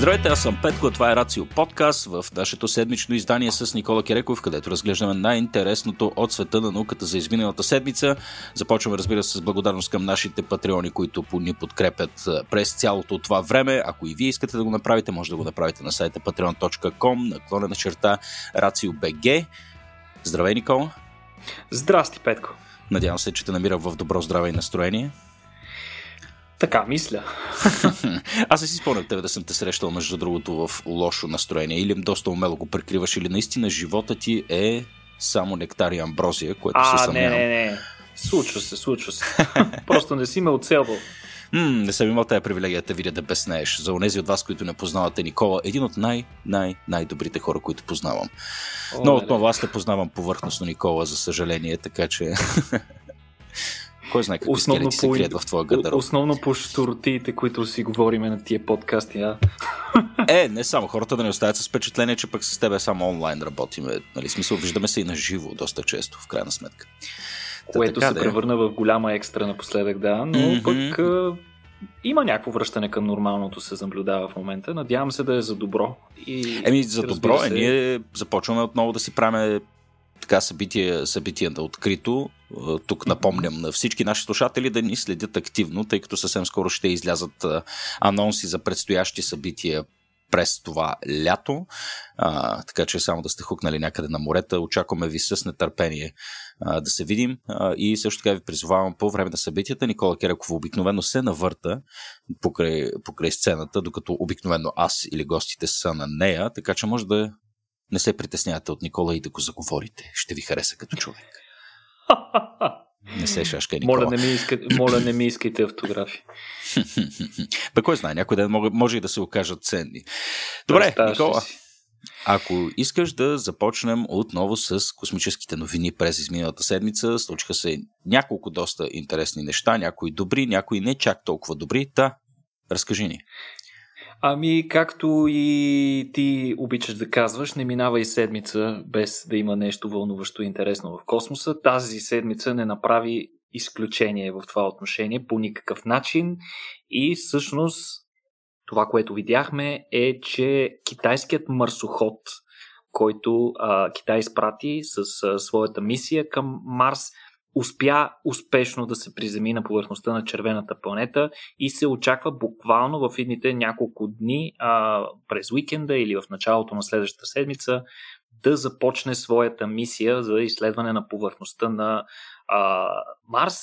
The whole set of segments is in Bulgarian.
Здравейте, аз съм Петко, това е Рацио подкаст в нашето седмично издание с Никола Кереков, където разглеждаме най-интересното от света на науката за изминалата седмица. Започваме, разбира се, с благодарност към нашите патреони, които ни подкрепят през цялото това време. Ако и вие искате да го направите, може да го направите на сайта patreon.com, наклонена черта RACIO.BG. Здравей, Никола! Здрасти, Петко! Надявам се, че те намира в добро здраве и настроение. Така мисля. Аз не си спомням тебе да съм те срещал, между другото, в лошо настроение. Или доста умело го прикриваш, или наистина живота ти е само нектар и амброзия, което а, се съмнявам. не, не, не. Случва се, случва се. Просто не си ме оцелвал. М, не съм имал тая привилегия да видя да безнееш. За онези от вас, които не познавате Никола, един от най, най, най-добрите хора, които познавам. О, Но отново аз те познавам повърхностно Никола, за съжаление, така че... Кой знае какви основно се крият в твоя гардероб. Основно по штуротиите, които си говориме на тия подкасти. А? Е, не само. Хората да не оставят с впечатление, че пък с тебе само онлайн работиме. Нали, смисъл, виждаме се и на живо доста често, в крайна сметка. Което се превърна в голяма екстра напоследък, да, но mm-hmm. пък а, има някакво връщане към нормалното се наблюдава в момента. Надявам се да е за добро. И, Еми, за добро е. Ние започваме отново да си правим така събития, събития на открито. Тук напомням на всички наши слушатели да ни следят активно, тъй като съвсем скоро ще излязат анонси за предстоящи събития през това лято. А, така че само да сте хукнали някъде на морета. Очакваме ви с нетърпение а, да се видим. А, и също така ви призовавам по време на събитията. Никола Кереков обикновено се навърта покрай, покрай сцената, докато обикновено аз или гостите са на нея. Така че може да не се притеснявате от Никола и да го заговорите. Ще ви хареса като човек. Не се шашка, Никола. Моля, не ми, иска, моля, не ми искайте автографи. Бе, кой знае, някой ден може, може и да се окажат ценни. Добре, Никола. Ако искаш да започнем отново с космическите новини през изминалата седмица, случиха се няколко доста интересни неща, някои добри, някои не чак толкова добри. Та, разкажи ни. Ами, както и ти обичаш да казваш, не минава и седмица без да има нещо вълнуващо и интересно в космоса. Тази седмица не направи изключение в това отношение по никакъв начин и всъщност това, което видяхме е, че китайският марсоход, който а, Китай изпрати с а, своята мисия към Марс, успя успешно да се приземи на повърхността на червената планета и се очаква буквално в едните няколко дни а, през уикенда или в началото на следващата седмица да започне своята мисия за изследване на повърхността на а, Марс.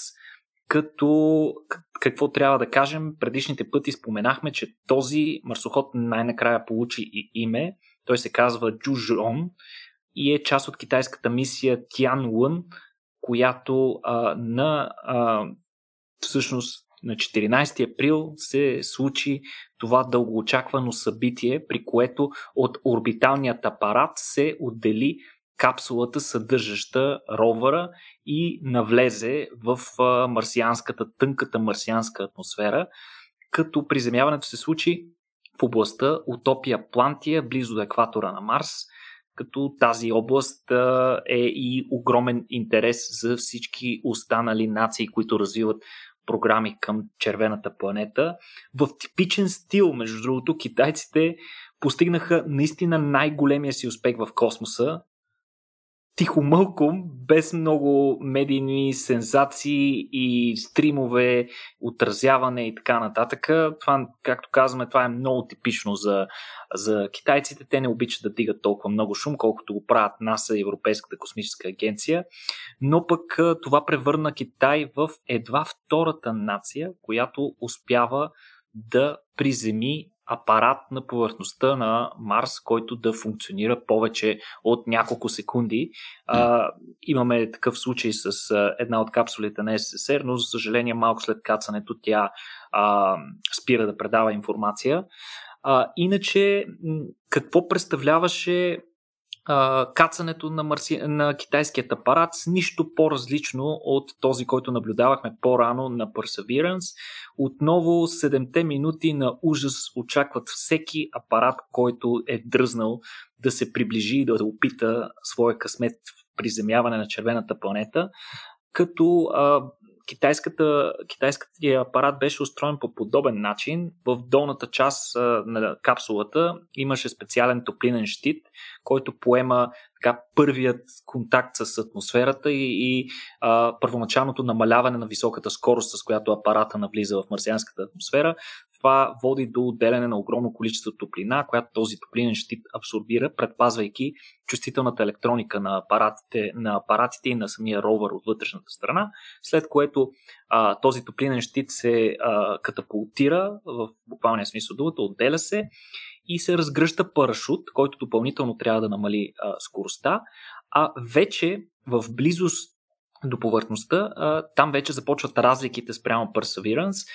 Като какво трябва да кажем, предишните пъти споменахме, че този марсоход най-накрая получи и име. Той се казва Джужон и е част от китайската мисия Тян която а, на а, всъщност на 14 април се случи това дългоочаквано събитие, при което от орбиталният апарат се отдели капсулата, съдържаща ровъра и навлезе в марсианската, тънката марсианска атмосфера, като приземяването се случи в областта Утопия Плантия, близо до екватора на Марс – като тази област е и огромен интерес за всички останали нации, които развиват програми към червената планета. В типичен стил, между другото, китайците постигнаха наистина най-големия си успех в космоса тихомълком, без много медийни сензации и стримове, отразяване и така нататък. Това, както казваме, това е много типично за, за китайците. Те не обичат да дигат толкова много шум, колкото го правят НАСА и Европейската космическа агенция. Но пък това превърна Китай в едва втората нация, която успява да приземи апарат на повърхността на Марс, който да функционира повече от няколко секунди. А, имаме такъв случай с една от капсулите на СССР, но за съжаление малко след кацането тя а, спира да предава информация. А, иначе, какво представляваше кацането на, марси... на китайският апарат с нищо по-различно от този, който наблюдавахме по-рано на Perseverance. Отново 7 минути на ужас очакват всеки апарат, който е дръзнал да се приближи и да опита своя късмет в приземяване на червената планета, като а, китайската, китайската апарат беше устроен по подобен начин. В долната част на капсулата имаше специален топлинен щит, който поема така, първият контакт с атмосферата и, и а, първоначалното намаляване на високата скорост, с която апарата навлиза в марсианската атмосфера това води до отделяне на огромно количество топлина, която този топлинен щит абсорбира, предпазвайки чувствителната електроника на апаратите, на апаратите и на самия ровър от вътрешната страна, след което а, този топлинен щит се а, катапултира в буквалния смисъл думата, отделя се и се разгръща парашут, който допълнително трябва да намали а, скоростта, а вече в близост до повърхността, там вече започват разликите спрямо Perseverance,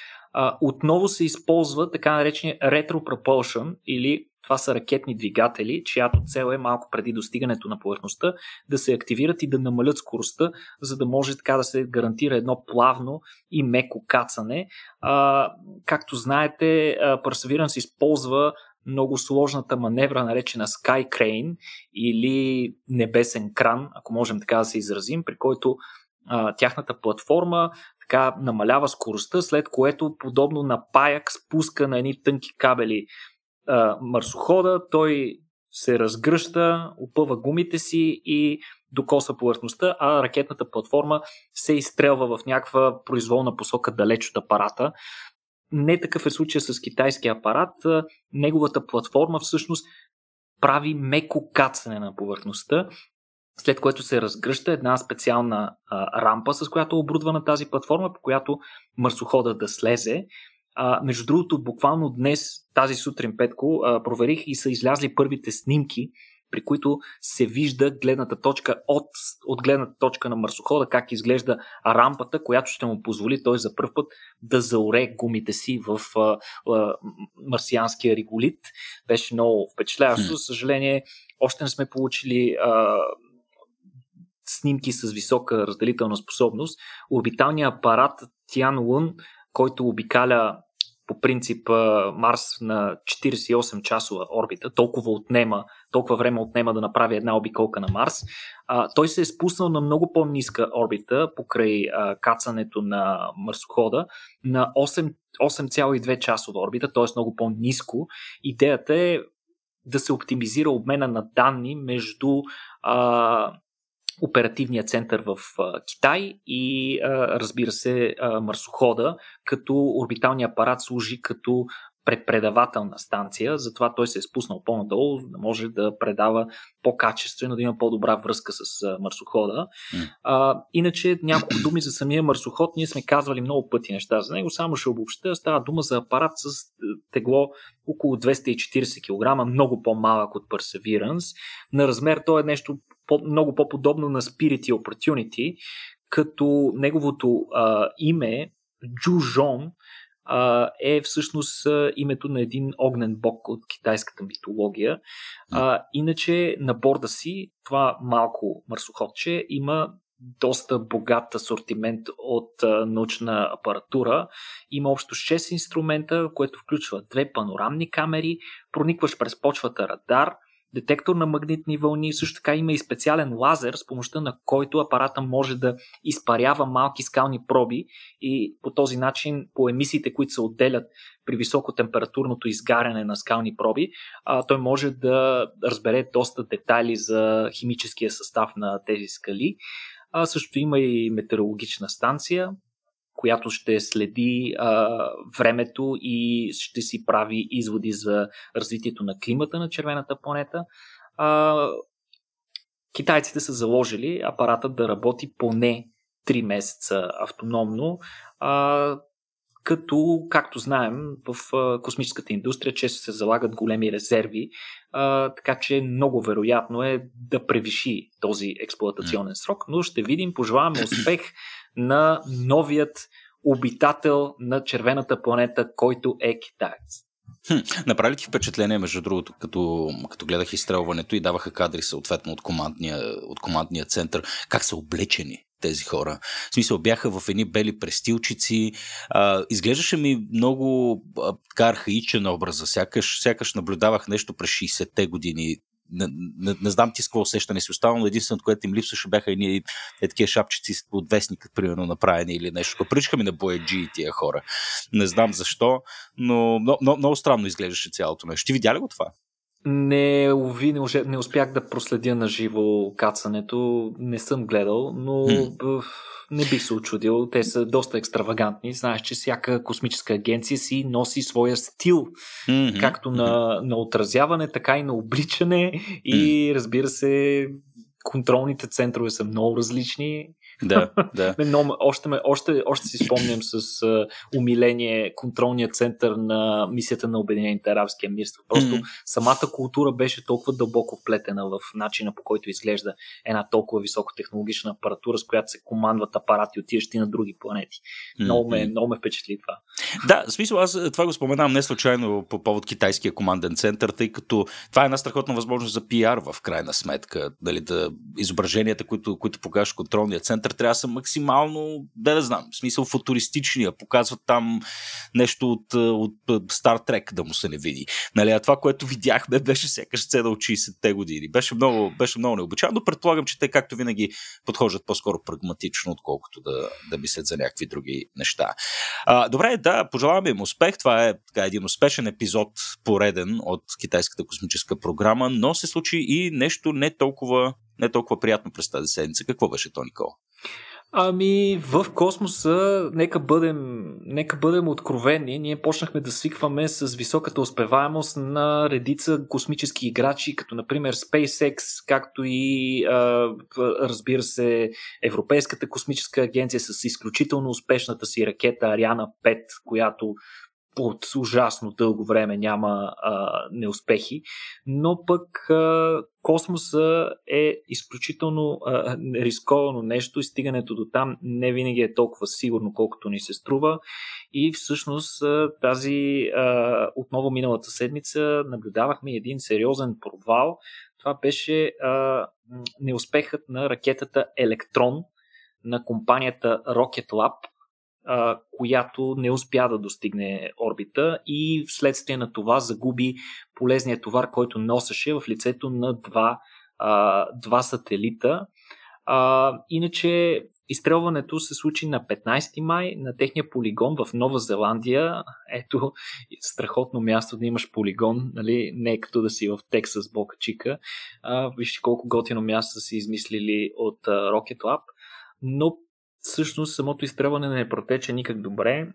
отново се използва така наречения ретропропулшън или това са ракетни двигатели, чиято цел е малко преди достигането на повърхността да се активират и да намалят скоростта, за да може така да се гарантира едно плавно и меко кацане. А, както знаете, Perseverance използва много сложната маневра, наречена Sky Crane или небесен кран, ако можем така да се изразим, при който а, тяхната платформа така намалява скоростта, след което подобно на паяк спуска на едни тънки кабели а, марсохода, той се разгръща, опъва гумите си и докоса повърхността, а ракетната платформа се изстрелва в някаква произволна посока далеч от апарата. Не такъв е случай с китайския апарат. Неговата платформа всъщност прави меко кацане на повърхността след което се разгръща една специална а, рампа, с която е оборудвана тази платформа, по която марсохода да слезе. А, между другото, буквално днес, тази сутрин, Петко, а, проверих и са излязли първите снимки, при които се вижда гледната точка от, от гледната точка на марсохода, как изглежда рампата, която ще му позволи той за първ път да заоре гумите си в а, а, марсианския реголит. Беше много впечатляващо. За съжаление, още не сме получили а, снимки с висока разделителна способност. Орбиталният апарат Тиан Лун, който обикаля по принцип Марс на 48 часова орбита, толкова отнема, толкова време отнема да направи една обиколка на Марс. А, той се е спуснал на много по-ниска орбита покрай а, кацането на марсохода на 8, 8,2 часова орбита, т.е. много по-ниско. Идеята е да се оптимизира обмена на данни между а, оперативния център в Китай и разбира се марсохода, като орбиталният апарат служи като препредавателна станция, затова той се е спуснал по-надолу, да може да предава по-качествено, да има по-добра връзка с марсохода. Mm. А, иначе няколко думи за самия марсоход, ние сме казвали много пъти неща за него, само ще обобща, става дума за апарат с тегло около 240 кг, много по-малък от Perseverance. На размер той е нещо по, много по-подобно на Spirit и Opportunity, като неговото а, име Джужон а, е всъщност а, името на един огнен бог от китайската митология. А, иначе на борда си това малко марсоходче има доста богат асортимент от а, научна апаратура. Има общо 6 инструмента, което включва две панорамни камери, проникваш през почвата радар – детектор на магнитни вълни, също така има и специален лазер, с помощта на който апарата може да изпарява малки скални проби и по този начин по емисиите, които се отделят при високотемпературното изгаряне на скални проби, той може да разбере доста детайли за химическия състав на тези скали. А, също има и метеорологична станция, която ще следи а, времето и ще си прави изводи за развитието на климата на червената планета. А, китайците са заложили апарата да работи поне 3 месеца автономно, а, като, както знаем, в космическата индустрия често се залагат големи резерви, а, така че много вероятно е да превиши този експлуатационен срок, но ще видим, пожелаваме успех на новият обитател на червената планета, който е китаец. Хм, направи ти впечатление, между другото, като, като гледах изстрелването и даваха кадри съответно от командния, от командния център, как са облечени тези хора. В смисъл, бяха в едни бели престилчици. А, изглеждаше ми много а, така архаичен образ. Сякаш, сякаш наблюдавах нещо през 60-те години не, не, не знам ти с какво усещане си но единственото, което им липсваше бяха едни е, такива шапчици от вестника, примерно направени или нещо. Причка ми на бояджи и тия хора. Не знам защо, но много, много странно изглеждаше цялото нещо. Ти видя ли го това? Не, уви, не, не успях да проследя на живо кацането. Не съм гледал, но hmm. не бих се очудил. Те са доста екстравагантни. Знаеш, че всяка космическа агенция си носи своя стил, mm-hmm. както на, на отразяване, така и на обличане. И разбира се, контролните центрове са много различни. Да, да. Но, още, още, още си спомням с uh, умиление контролния център на мисията на Обединените арабски емирства. Просто mm-hmm. самата култура беше толкова дълбоко вплетена в начина по който изглежда една толкова високотехнологична апаратура, с която се командват апарати, отиващи на други планети. Mm-hmm. Много, ме, много ме впечатли това. Да, в смисъл аз това го споменавам не случайно по повод китайския команден център, тъй като това е една страхотна възможност за пиар в крайна сметка. Дали, да, изображенията, които, които покажат контролния център, трябва да са максимално, да не знам, в смисъл футуристичния. Показват там нещо от, от Star Trek да му се не види. Нали, а това, което видяхме, беше сякаш сцена от 60-те години. Беше много, беше много необичайно, но предполагам, че те, както винаги, подхождат по-скоро прагматично, отколкото да, да мислят за някакви други неща. А, добре, да, пожелаваме им успех. Това е така, един успешен епизод, пореден от китайската космическа програма, но се случи и нещо не толкова не толкова приятно през тази седмица. Какво беше то, Никола? Ами, в космоса, нека бъдем, нека бъдем откровени. Ние почнахме да свикваме с високата успеваемост на редица космически играчи, като например SpaceX, както и, разбира се, Европейската космическа агенция с изключително успешната си ракета Ариана 5, която от ужасно дълго време няма а, неуспехи, но пък а, космоса е изключително а, рисковано нещо и стигането до там не винаги е толкова сигурно, колкото ни се струва. И всъщност а, тази а, отново миналата седмица наблюдавахме един сериозен провал. Това беше а, неуспехът на ракетата Електрон на компанията Rocket Lab, която не успя да достигне орбита и вследствие на това загуби полезния товар, който носеше в лицето на два, а, два сателита. А, иначе изстрелването се случи на 15 май на техния полигон в Нова Зеландия. Ето, страхотно място да имаш полигон, нали? не е като да си в Тексас, Бока Чика. Вижте колко готино място са си измислили от Rocket Lab. Но всъщност самото изстрелване не протече никак добре.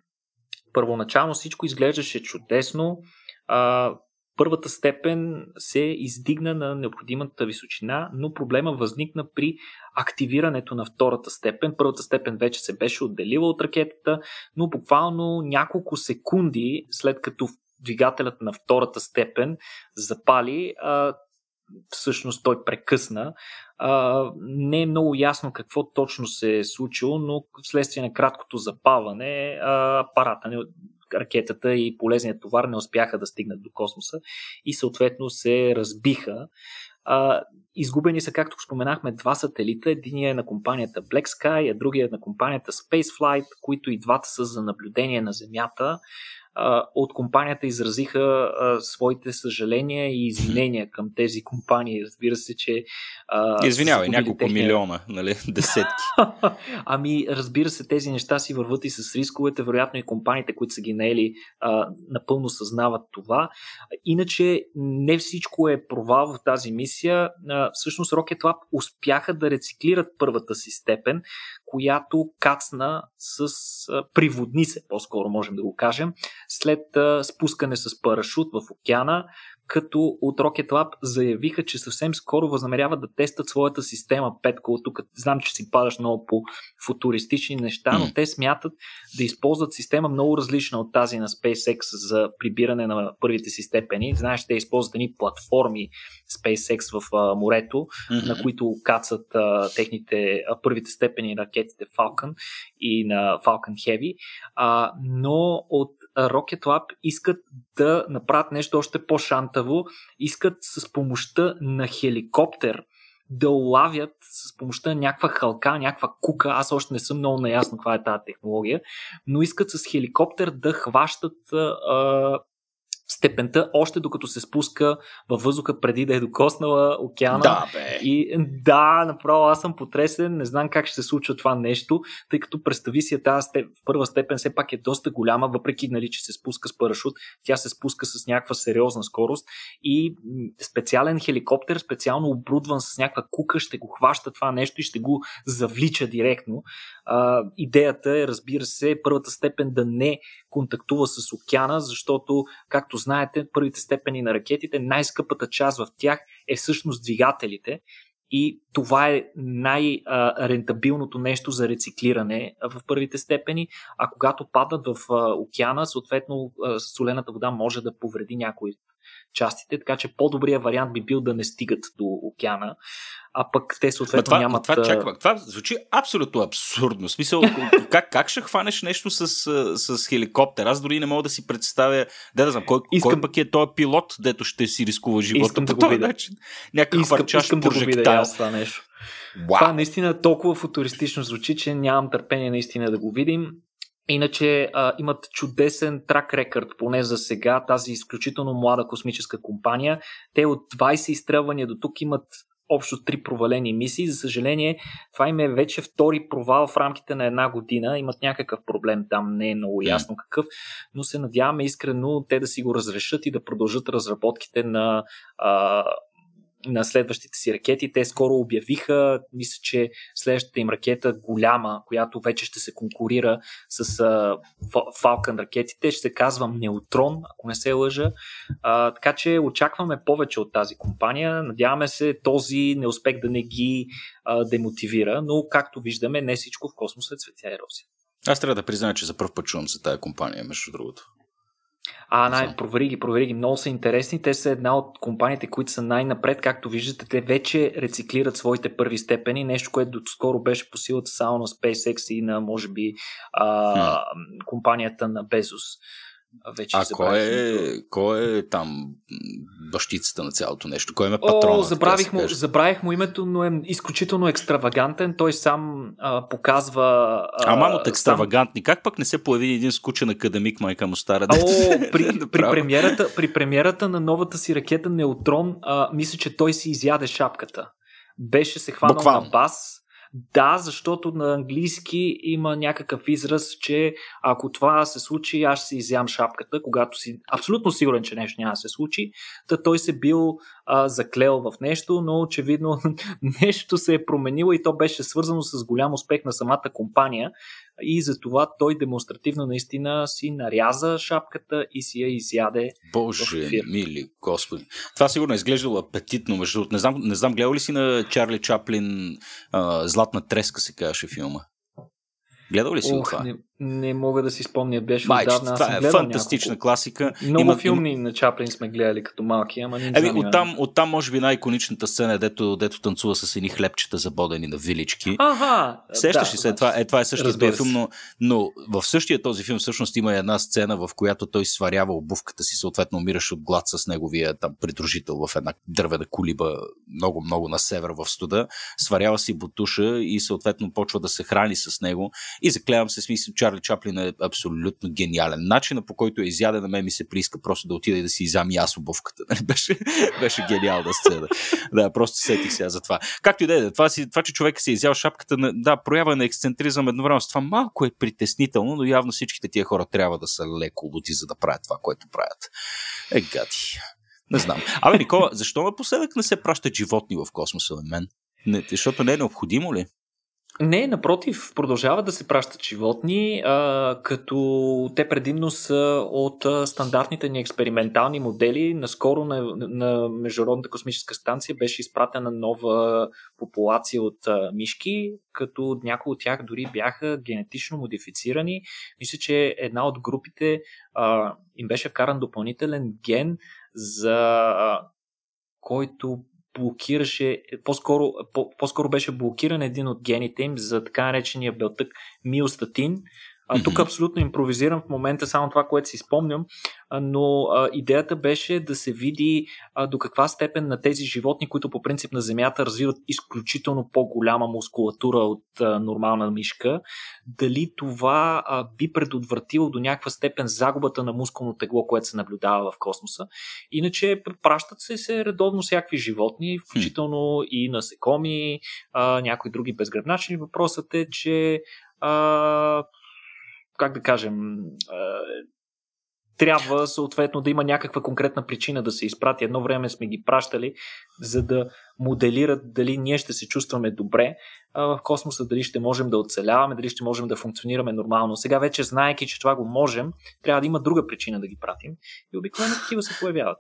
Първоначално всичко изглеждаше чудесно. А, първата степен се издигна на необходимата височина, но проблема възникна при активирането на втората степен. Първата степен вече се беше отделила от ракетата, но буквално няколко секунди след като двигателят на втората степен запали, всъщност той прекъсна. А, не е много ясно какво точно се е случило, но вследствие на краткото запаване апарата, не, ракетата и полезният товар не успяха да стигнат до космоса и съответно се разбиха. А, изгубени са, както споменахме, два сателита. Единият е на компанията Black Sky, а другия е на компанията Spaceflight, които и двата са за наблюдение на Земята от компанията изразиха а, своите съжаления и извинения към тези компании. Разбира се, че. А, Извинявай, няколко техния... милиона, нали? Десетки. ами, разбира се, тези неща си върват и с рисковете. Вероятно и компаниите, които са ги наели, а, напълно съзнават това. Иначе, не всичко е провал в тази мисия. А, всъщност, Rocket Lab успяха да рециклират първата си степен, която кацна с приводнице, по-скоро можем да го кажем, след спускане с парашут в океана, като от Rocket Lab заявиха, че съвсем скоро възнамеряват да тестат своята система Петко. Тук знам, че си падаш много по футуристични неща, но те смятат да използват система много различна от тази на SpaceX за прибиране на първите си степени. Знаеш, те използват едни платформи SpaceX в а, морето, mm-hmm. на които кацат а, техните а, първите степени ракетите Falcon и на Falcon Heavy. А, но от Rocket Lab искат да направят нещо още по-шантаво. Искат с помощта на хеликоптер да улавят с помощта на някаква халка, някаква кука, аз още не съм много наясно каква е тази технология, но искат с хеликоптер да хващат а, степента, още докато се спуска във въздуха преди да е докоснала океана. Да, бе. И да, направо аз съм потресен, не знам как ще се случва това нещо, тъй като представи си тази степ, в първа степен все пак е доста голяма, въпреки нали, че се спуска с парашут, тя се спуска с някаква сериозна скорост и специален хеликоптер, специално оборудван с някаква кука, ще го хваща това нещо и ще го завлича директно. А, идеята е, разбира се, първата степен да не контактува с океана, защото, както знаете, първите степени на ракетите, най-скъпата част в тях е всъщност двигателите. И това е най-рентабилното нещо за рециклиране в първите степени, а когато падат в океана, съответно солената вода може да повреди някои частите, така че по-добрият вариант би бил да не стигат до океана, а пък те съответно това, нямат... Това, чаква, това звучи абсолютно абсурдно. В смисъл, как, как ще хванеш нещо с, с хеликоптер? Аз дори не мога да си представя, да, да знам, кой, искам... кой пък е този пилот, дето ще си рискува живота искам по да този начин. Някакъв искам, искам, да го видя аз това нещо. Wow. Това наистина толкова футуристично звучи, че нямам търпение наистина да го видим. Иначе а, имат чудесен трак рекорд, поне за сега, тази изключително млада космическа компания. Те от 20 изстрелвания до тук имат общо три провалени мисии. За съжаление, това им е вече втори провал в рамките на една година. Имат някакъв проблем там, не е много ясно какъв, но се надяваме искрено те да си го разрешат и да продължат разработките на а, на следващите си ракети. Те скоро обявиха, мисля, че следващата им ракета, голяма, която вече ще се конкурира с uh, Falcon ракетите, ще се казва Неутрон, ако не се лъжа. Uh, така че очакваме повече от тази компания. Надяваме се този неуспех да не ги uh, демотивира, но както виждаме, не всичко в космоса е цветя и рози. Аз трябва да призная, че за първ път чувам за тази компания, между другото. А, най- провери ги, провери ги. Много са интересни. Те са една от компаниите, които са най-напред. Както виждате, те вече рециклират своите първи степени. Нещо, което скоро беше по силата само на SpaceX и на, може би, а, компанията на Безос вече а кой е, кой е там бащицата на цялото нещо? Кой е патрона? О, забравих, му, забравих му името, но е изключително екстравагантен. Той сам а, показва... А, Ама от екстравагантни. Сам... Как пък не се появи един скучен академик, майка му стара? О, при, при, премиерата, при премиерата на новата си ракета Неутрон, а, мисля, че той си изяде шапката. Беше се хванал Буквално. на бас да, защото на английски има някакъв израз, че ако това се случи, аз ще си изям шапката, когато си абсолютно сигурен, че нещо няма да се случи. Та той се бил а, заклел в нещо, но очевидно нещо се е променило и то беше свързано с голям успех на самата компания и затова той демонстративно наистина си наряза шапката и си я изяде. Боже, мили, господи. Това сигурно е изглеждало апетитно, между Не знам, не знам гледал ли си на Чарли Чаплин а, Златна треска се казваше филма? Гледал ли си Ох, това? Не, не мога да си спомня, беше Майч, отдавна. Това е фантастична няколко. класика. Много има, филми на Чаплин сме гледали като малки, ама не Еми, оттам, оттам, може би, най-иконичната сцена е дето, дето танцува с едни хлебчета забодени на вилички. Ага! Сещаш да, се? Това, е, това е същия този филм, но, но в същия този филм всъщност има една сцена, в която той сварява обувката си, съответно умираш от глад с неговия там придружител в една дървена колиба много, много на север в студа. Сварява си бутуша и съответно почва да се храни с него. И заклевам се, смисъл, Чарли Чаплин е абсолютно гениален. Начина по който е изяде на мен ми се прииска просто да отида и да си изям и аз обувката. Нали? Беше, беше гениална сцена. Да, просто сетих сега за това. Както и да е, това, това, че човек си е изял шапката, да, проява на ексцентризъм едновременно с това малко е притеснително, но явно всичките тия хора трябва да са леко лути, за да правят това, което правят. Е, гади. Не знам. Абе, Никола, защо напоследък не се пращат животни в космоса на мен? Не, защото не е необходимо ли? Не, напротив, продължават да се пращат животни, а, като те предимно са от стандартните ни експериментални модели. Наскоро на, на Международната космическа станция беше изпратена нова популация от а, мишки, като някои от тях дори бяха генетично модифицирани. Мисля, че една от групите а, им беше вкаран допълнителен ген за а, който блокираше, по-скоро, по- скоро беше блокиран един от гените им за така наречения белтък миостатин, А, тук абсолютно импровизирам в момента само това, което си спомням, но а, идеята беше да се види а, до каква степен на тези животни, които по принцип на Земята развиват изключително по-голяма мускулатура от а, нормална мишка, дали това а, би предотвратило до някаква степен загубата на мускулно тегло, което се наблюдава в космоса. Иначе пращат се, се редовно всякакви животни, включително и насекоми, а, някои други безгръбначни. Въпросът е, че а, как да кажем, трябва съответно да има някаква конкретна причина да се изпрати. Едно време сме ги пращали, за да моделират дали ние ще се чувстваме добре в космоса, дали ще можем да оцеляваме, дали ще можем да функционираме нормално. Сега вече, знаеки, че това го можем, трябва да има друга причина да ги пратим. И обикновено такива се появяват.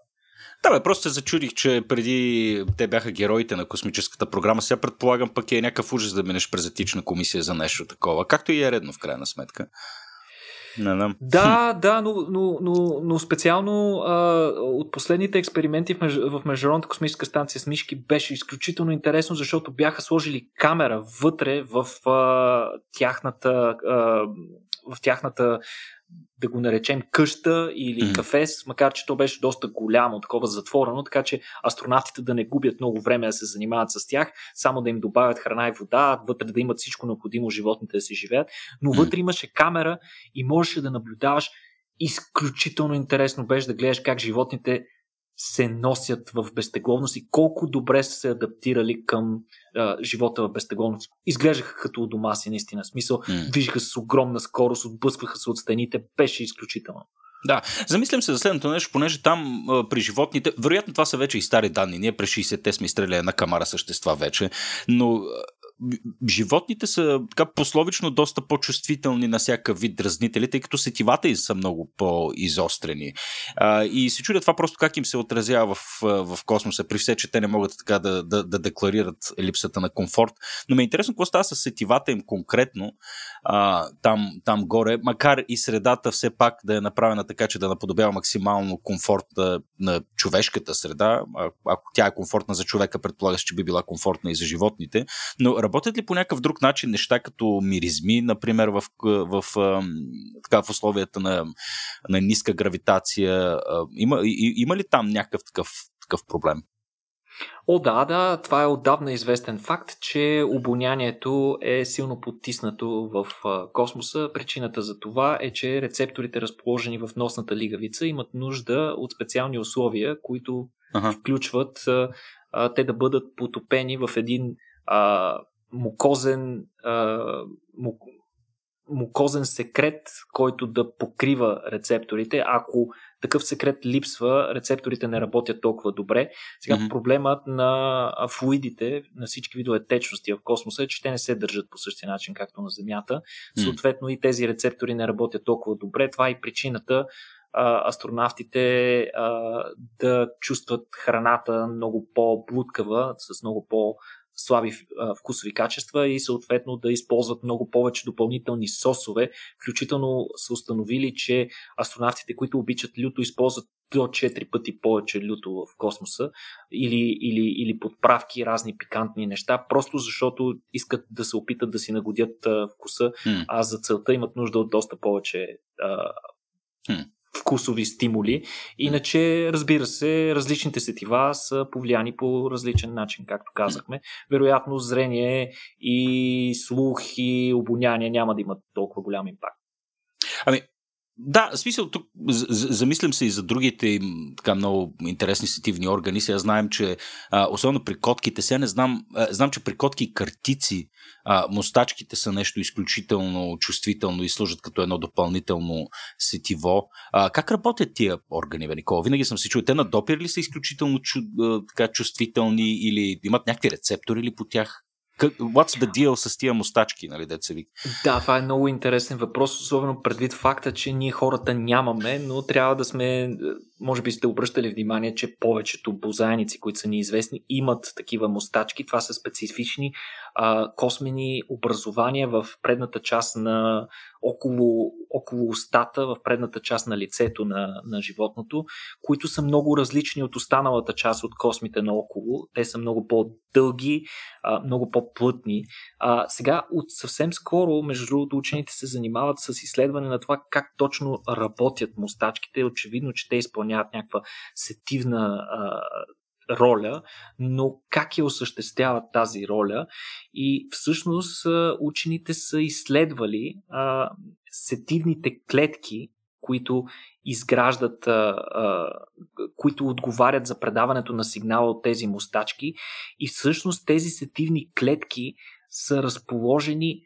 Да, бе, просто се зачудих, че преди те бяха героите на космическата програма. Сега предполагам пък е някакъв ужас да минеш през етична комисия за нещо такова, както и е редно в крайна сметка. Не, не. Да, да, но, но, но, но специално а, от последните експерименти в, меж, в Международната космическа станция с мишки беше изключително интересно, защото бяха сложили камера вътре в а, тяхната а, в тяхната да го наречем къща или mm. кафес, макар че то беше доста голямо, такова затворено, така че астронавтите да не губят много време да се занимават с тях, само да им добавят храна и вода, вътре да имат всичко необходимо животните да си живеят, но mm. вътре имаше камера и можеше да наблюдаваш изключително интересно беше да гледаш как животните се носят в безтегловност и колко добре са се адаптирали към а, живота в безтегловност. Изглеждаха като у дома си, наистина. Смисъл, mm. движиха с огромна скорост, отблъскваха се от стените, беше изключително. Да, замислям се за следното нещо, понеже там а, при животните, вероятно това са вече и стари данни, ние през 60-те сме изстреляли една камара същества вече, но животните са така пословично доста по-чувствителни на всяка вид дразнители, тъй като сетивата са много по-изострени. А, и се чудя това просто как им се отразява в, в космоса, при все, че те не могат така да, да, да декларират липсата на комфорт. Но ме е интересно какво става с сетивата им конкретно а, там, там горе, макар и средата все пак да е направена така, че да наподобява максимално комфортна на човешката среда. А, ако тя е комфортна за човека, предполагаш, че би била комфортна и за животните. Но работят ли по някакъв друг начин неща като миризми, например, в, в, в, така, в условията на, на ниска гравитация? Има, и, има ли там някакъв такъв, такъв проблем? О, да, да, това е отдавна известен факт, че обонянието е силно потиснато в космоса. Причината за това е, че рецепторите, разположени в носната лигавица, имат нужда от специални условия, които ага. включват а, те да бъдат потопени в един а, мукозен, а, мук, мукозен секрет, който да покрива рецепторите. Ако такъв секрет липсва, рецепторите не работят толкова добре. Сега mm-hmm. проблемът на флуидите, на всички видове течности в космоса е, че те не се държат по същия начин, както на Земята. Съответно и тези рецептори не работят толкова добре. Това е и причината а, астронавтите а, да чувстват храната много по-блудкава, с много по- слаби вкусови качества и съответно да използват много повече допълнителни сосове. Включително са установили, че астронавтите, които обичат люто, използват до 4 пъти повече люто в космоса или, или, или подправки, разни пикантни неща, просто защото искат да се опитат да си нагодят а, вкуса, mm. а за целта имат нужда от доста повече а, mm вкусови стимули. Иначе, разбира се, различните сетива са повлияни по различен начин, както казахме. Вероятно, зрение и слух и обоняние няма да имат толкова голям импакт. Ами, да, в смисъл тук замислям се и за другите така много интересни сетивни органи. Сега знаем, че а, особено при котките, сега не знам, а, знам, че при котки и картици а, мустачките са нещо изключително чувствително и служат като едно допълнително сетиво. А, как работят тия органи, бе, Никола? Винаги съм си чул. Те на допир ли са изключително чу, а, така, чувствителни или имат някакви рецептори ли по тях? What's the deal с тия мустачки, нали, деца ви? Да, това е много интересен въпрос, особено предвид факта, че ние хората нямаме, но трябва да сме, може би сте обръщали внимание, че повечето бозайници, които са ни известни, имат такива мустачки. Това са специфични космени образования в предната част на около, около устата, в предната част на лицето на, на животното, които са много различни от останалата част от космите наоколо. Те са много по-дълги, а, много по-плътни. А, сега, от съвсем скоро, между другото, учените се занимават с изследване на това как точно работят мустачките. Очевидно, че те изпълняват някаква сетивна а, роля, но как я осъществяват тази роля. И всъщност учените са изследвали а, сетивните клетки, които изграждат, а, а, които отговарят за предаването на сигнала от тези мустачки. И всъщност тези сетивни клетки са разположени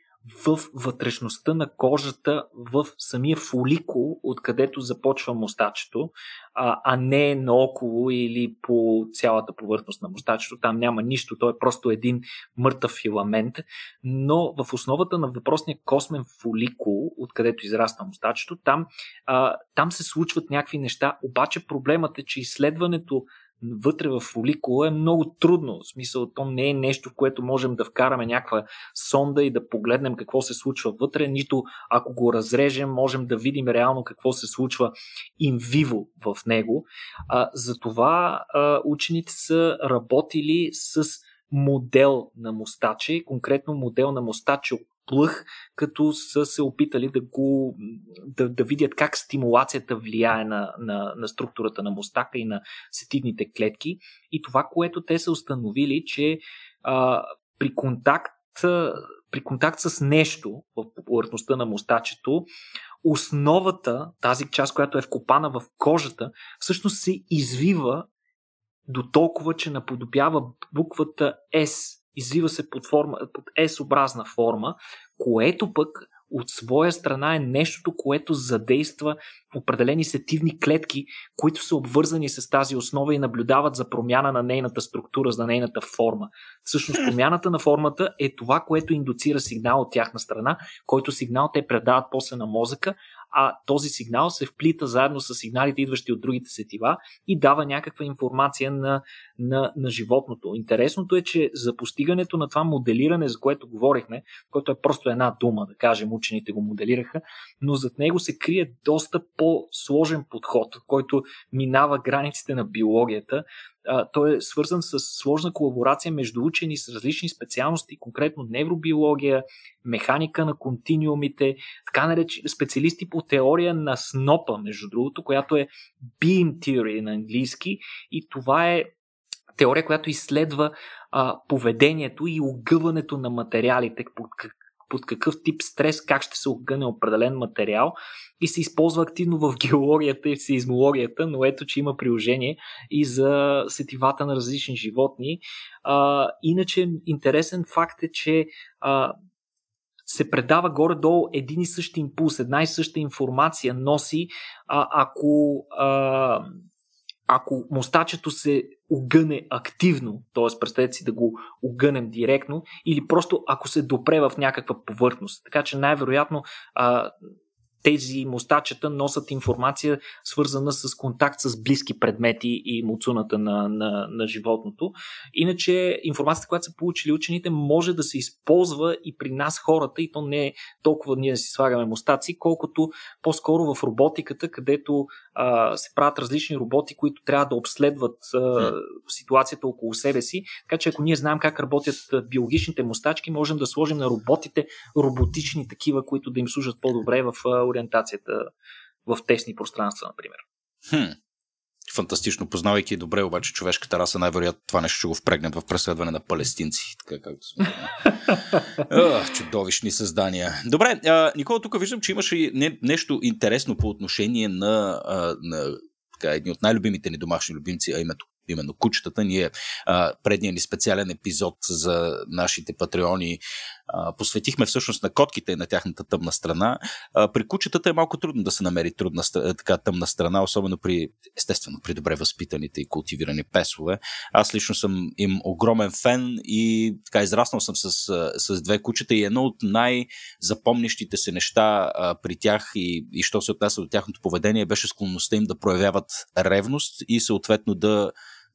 в вътрешността на кожата, в самия фоликул, откъдето започва мустачето, а, а не наоколо или по цялата повърхност на мустачето. Там няма нищо, то е просто един мъртъв филамент, но в основата на въпросния космен фоликул, откъдето израства мустачето, там, а, там се случват някакви неща, обаче проблемът е, че изследването вътре в фоликула е много трудно. В смисъл, то не е нещо, в което можем да вкараме някаква сонда и да погледнем какво се случва вътре, нито ако го разрежем, можем да видим реално какво се случва инвиво в него. А, затова а, учените са работили с модел на мустаче, конкретно модел на мустаче плъх, като са се опитали да, го, да, да видят как стимулацията влияе на, на, на структурата на мустака и на сетивните клетки. И това, което те са установили, че а, при контакт при контакт с нещо в повърхността на мустачето, основата, тази част, която е вкопана в кожата, всъщност се извива до толкова, че наподобява буквата S извива се под, форма, под S-образна форма, което пък от своя страна е нещото, което задейства определени сетивни клетки, които са обвързани с тази основа и наблюдават за промяна на нейната структура, за нейната форма. Всъщност промяната на формата е това, което индуцира сигнал от тяхна страна, който сигнал те предават после на мозъка, а този сигнал се вплита заедно с сигналите, идващи от другите сетива и дава някаква информация на, на, на животното. Интересното е, че за постигането на това моделиране, за което говорихме, което е просто една дума, да кажем, учените го моделираха, но зад него се крие доста по-сложен подход, който минава границите на биологията той е свързан с сложна колаборация между учени с различни специалности, конкретно невробиология, механика на континиумите, така наречени специалисти по теория на снопа, между другото, която е beam theory на английски и това е теория, която изследва а, поведението и огъването на материалите, под под какъв тип стрес, как ще се огъне определен материал и се използва активно в геологията и в сейзмологията, но ето, че има приложение и за сетивата на различни животни. А, иначе интересен факт е, че а, се предава горе-долу един и същи импулс, една и съща информация носи, а, ако а, ако мустачето се огъне активно, т.е. представете си да го огънем директно, или просто ако се допре в някаква повърхност. Така че най-вероятно а, тези мостачета носят информация, свързана с контакт с близки предмети и муцуната на, на, на животното. Иначе информацията, която са получили учените, може да се използва и при нас хората, и то не е толкова ние да си слагаме мустаци, колкото по-скоро в роботиката, където а, се правят различни роботи, които трябва да обследват а, ситуацията около себе си. Така че ако ние знаем как работят биологичните мустачки, можем да сложим на роботите роботични такива, които да им служат по-добре в ориентацията в тесни пространства, например. Хм. Фантастично, познавайки добре обаче човешката раса, най-вероятно това нещо ще го впрегнем в преследване на палестинци. Така както сме. чудовищни създания. Добре, а, Никола, тук виждам, че имаше не, нещо интересно по отношение на, а, на така, едни от най-любимите ни домашни любимци, а името именно кучетата. Ние а, предния ни специален епизод за нашите патреони посветихме всъщност на котките и на тяхната тъмна страна. При кучетата е малко трудно да се намери трудна, така тъмна страна, особено при, естествено, при добре възпитаните и култивирани песове. Аз лично съм им огромен фен и така израснал съм с, с две кучета и едно от най-запомнящите се неща при тях и, и що се отнася до тяхното поведение беше склонността им да проявяват ревност и съответно да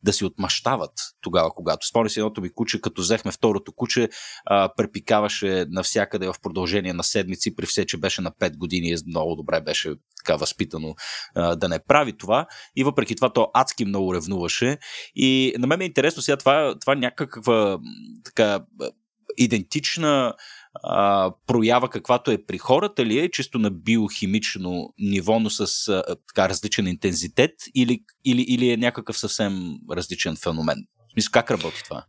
да си отмъщават тогава, когато. Спомня си едното ми куче, като взехме второто куче, а, препикаваше навсякъде в продължение на седмици, при все, че беше на 5 години, много добре беше така възпитано а, да не прави това. И въпреки това, то адски много ревнуваше. И на мен е интересно сега това, това някаква така идентична а, проява, каквато е при хората ли е, чисто на биохимично ниво, но с а, така различен интензитет или, или, или е някакъв съвсем различен феномен? Смисъл, как работи това?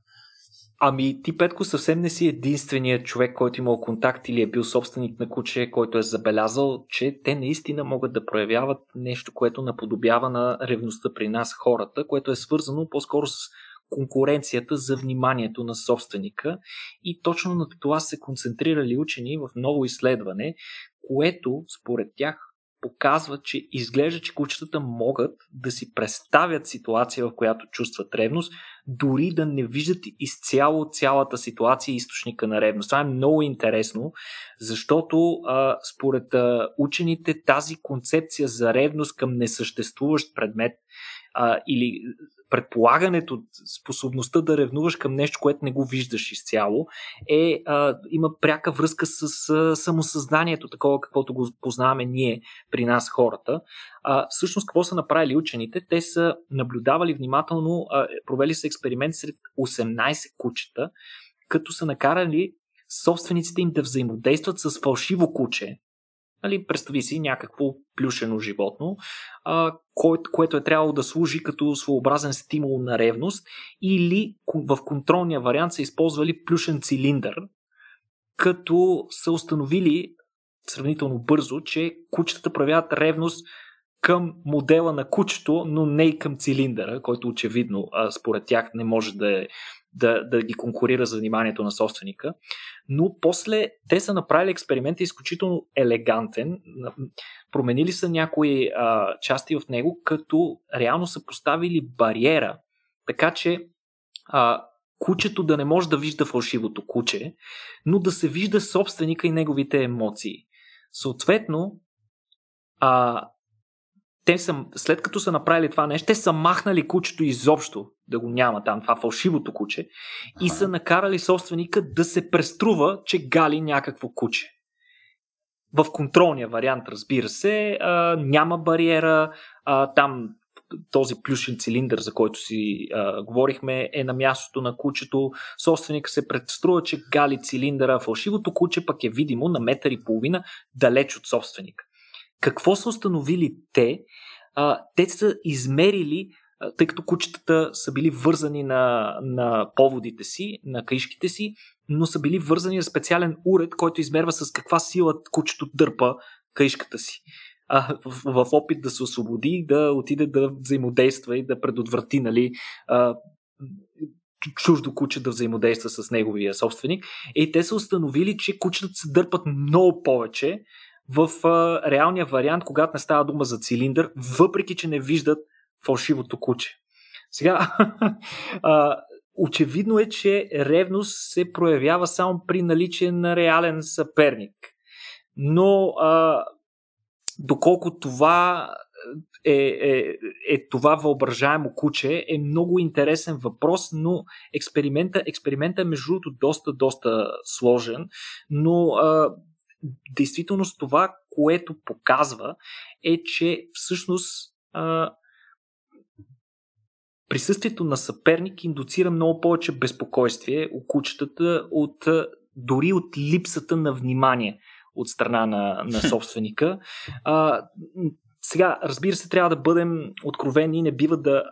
Ами ти, Петко, съвсем не си единственият човек, който имал контакт или е бил собственик на куче, който е забелязал, че те наистина могат да проявяват нещо, което наподобява на ревността при нас хората, което е свързано по-скоро с конкуренцията за вниманието на собственика и точно на това се концентрирали учени в ново изследване, което според тях показва, че изглежда, че кучетата могат да си представят ситуация, в която чувстват ревност, дори да не виждат изцяло цялата ситуация и източника на ревност. Това е много интересно, защото а, според а, учените тази концепция за ревност към несъществуващ предмет а, или предполагането, способността да ревнуваш към нещо, което не го виждаш изцяло, е, а, има пряка връзка с а, самосъзнанието, такова каквото го познаваме ние при нас хората. А, всъщност, какво са направили учените? Те са наблюдавали внимателно, а, провели са експеримент сред 18 кучета, като са накарали собствениците им да взаимодействат с фалшиво куче, Нали, представи си някакво плюшено животно, а, кое, което е трябвало да служи като своеобразен стимул на ревност или в контролния вариант са използвали плюшен цилиндър, като са установили сравнително бързо, че кучетата проявяват ревност към модела на кучето, но не и към цилиндъра, който очевидно според тях не може да, е, да, да ги конкурира за вниманието на собственика. Но после те са направили експеримент изключително елегантен. Променили са някои а, части в него, като реално са поставили бариера, така че а, кучето да не може да вижда фалшивото куче, но да се вижда собственика и неговите емоции. Съответно, а, те са, след като са направили това нещо, те са махнали кучето изобщо да го няма там, това фалшивото куче, и са накарали собственика да се преструва, че гали някакво куче. В контролния вариант, разбира се, а, няма бариера, а, там този плюшен цилиндър, за който си а, говорихме, е на мястото на кучето. Собственика се предструва, че гали цилиндъра, фалшивото куче пък е видимо на метър и половина далеч от собственика. Какво са установили те? А, те са измерили, тъй като кучетата са били вързани на, на поводите си, на каишките си, но са били вързани на специален уред, който измерва с каква сила кучето дърпа каишката си. А, в, в опит да се освободи, да отиде да взаимодейства и да предотврати нали, а, чуждо куче да взаимодейства с неговия собственик. И те са установили, че кучетата се дърпат много повече, в а, реалния вариант, когато не става дума за цилиндър, въпреки че не виждат фалшивото куче. Сега, а, очевидно е, че ревност се проявява само при наличие на реален съперник. Но а, доколко това е, е, е това въображаемо куче, е много интересен въпрос, но експеримента, експеримента е между другото доста, доста сложен, но а, действително това, което показва, е, че всъщност а, присъствието на съперник индуцира много повече безпокойствие у кучетата от, дори от липсата на внимание от страна на, на собственика. А, сега, разбира се, трябва да бъдем откровени и не бива да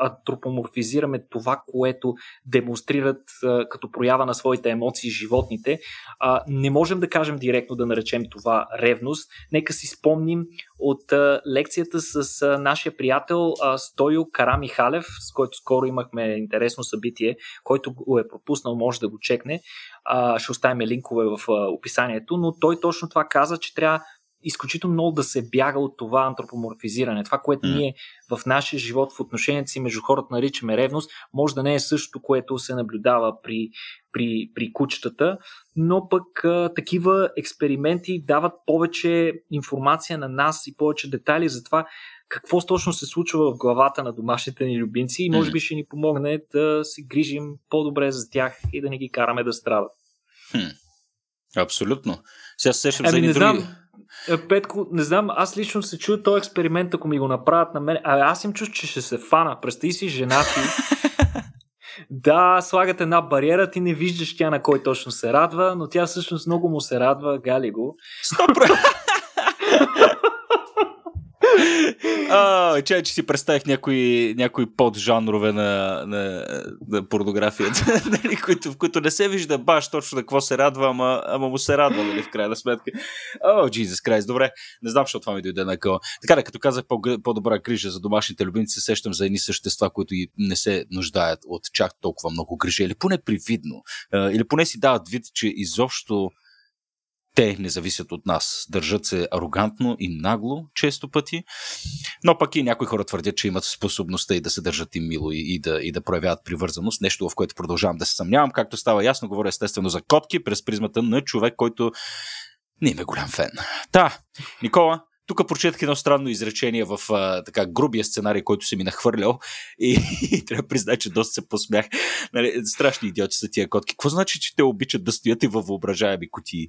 антропоморфизираме това, което демонстрират а, като проява на своите емоции животните. А, не можем да кажем директно да наречем това ревност. Нека си спомним от а, лекцията с а, нашия приятел а, Стойо Кара Михалев, с който скоро имахме интересно събитие, който го е пропуснал, може да го чекне. А, ще оставим линкове в а, описанието, но той точно това каза, че трябва изключително много да се бяга от това антропоморфизиране. Това, което mm. ние в нашия живот, в отношенията си между хората наричаме ревност, може да не е същото, което се наблюдава при, при, при кучетата, но пък а, такива експерименти дават повече информация на нас и повече детайли за това какво точно се случва в главата на домашните ни любимци и може би ще ни помогне да се грижим по-добре за тях и да не ги караме да страдат. Хм. Абсолютно. Сега се сещам ами, за не други... знам, Петко, не знам, аз лично се чуя този експеримент, ако ми го направят на мен. А аз им чуш, че ще се фана. Представи си жена ти. да, слагат една бариера, ти не виждаш тя на кой точно се радва, но тя всъщност много му се радва, гали го. Стоп! Че, че си представих някои, някои поджанрове на, на, на порнографията, нали, които, в които не се вижда баш точно на какво се радва, ама, ама му се радва, нали, в крайна сметка. О, Jesus Christ, добре. Не знам, защо това ми дойде на къла. Така да, като казах по- по-добра грижа за домашните любимци, се сещам за едни същества, които и не се нуждаят от чак толкова много грижа, или поне привидно, или поне си дават вид, че изобщо те не зависят от нас. Държат се арогантно и нагло, често пъти. Но пък и някои хора твърдят, че имат способността и да се държат и мило и, и, да, и да проявяват привързаност. Нещо, в което продължавам да се съмнявам. Както става ясно, говоря естествено за котки през призмата на човек, който не им е голям фен. Та, Никола, тук прочетах едно странно изречение в а, така грубия сценарий, който си ми нахвърлял и, и трябва да призная, че доста се посмях. Нали, страшни идиоти са тия котки. Какво значи, че те обичат да стоят и във въображаеми кутии?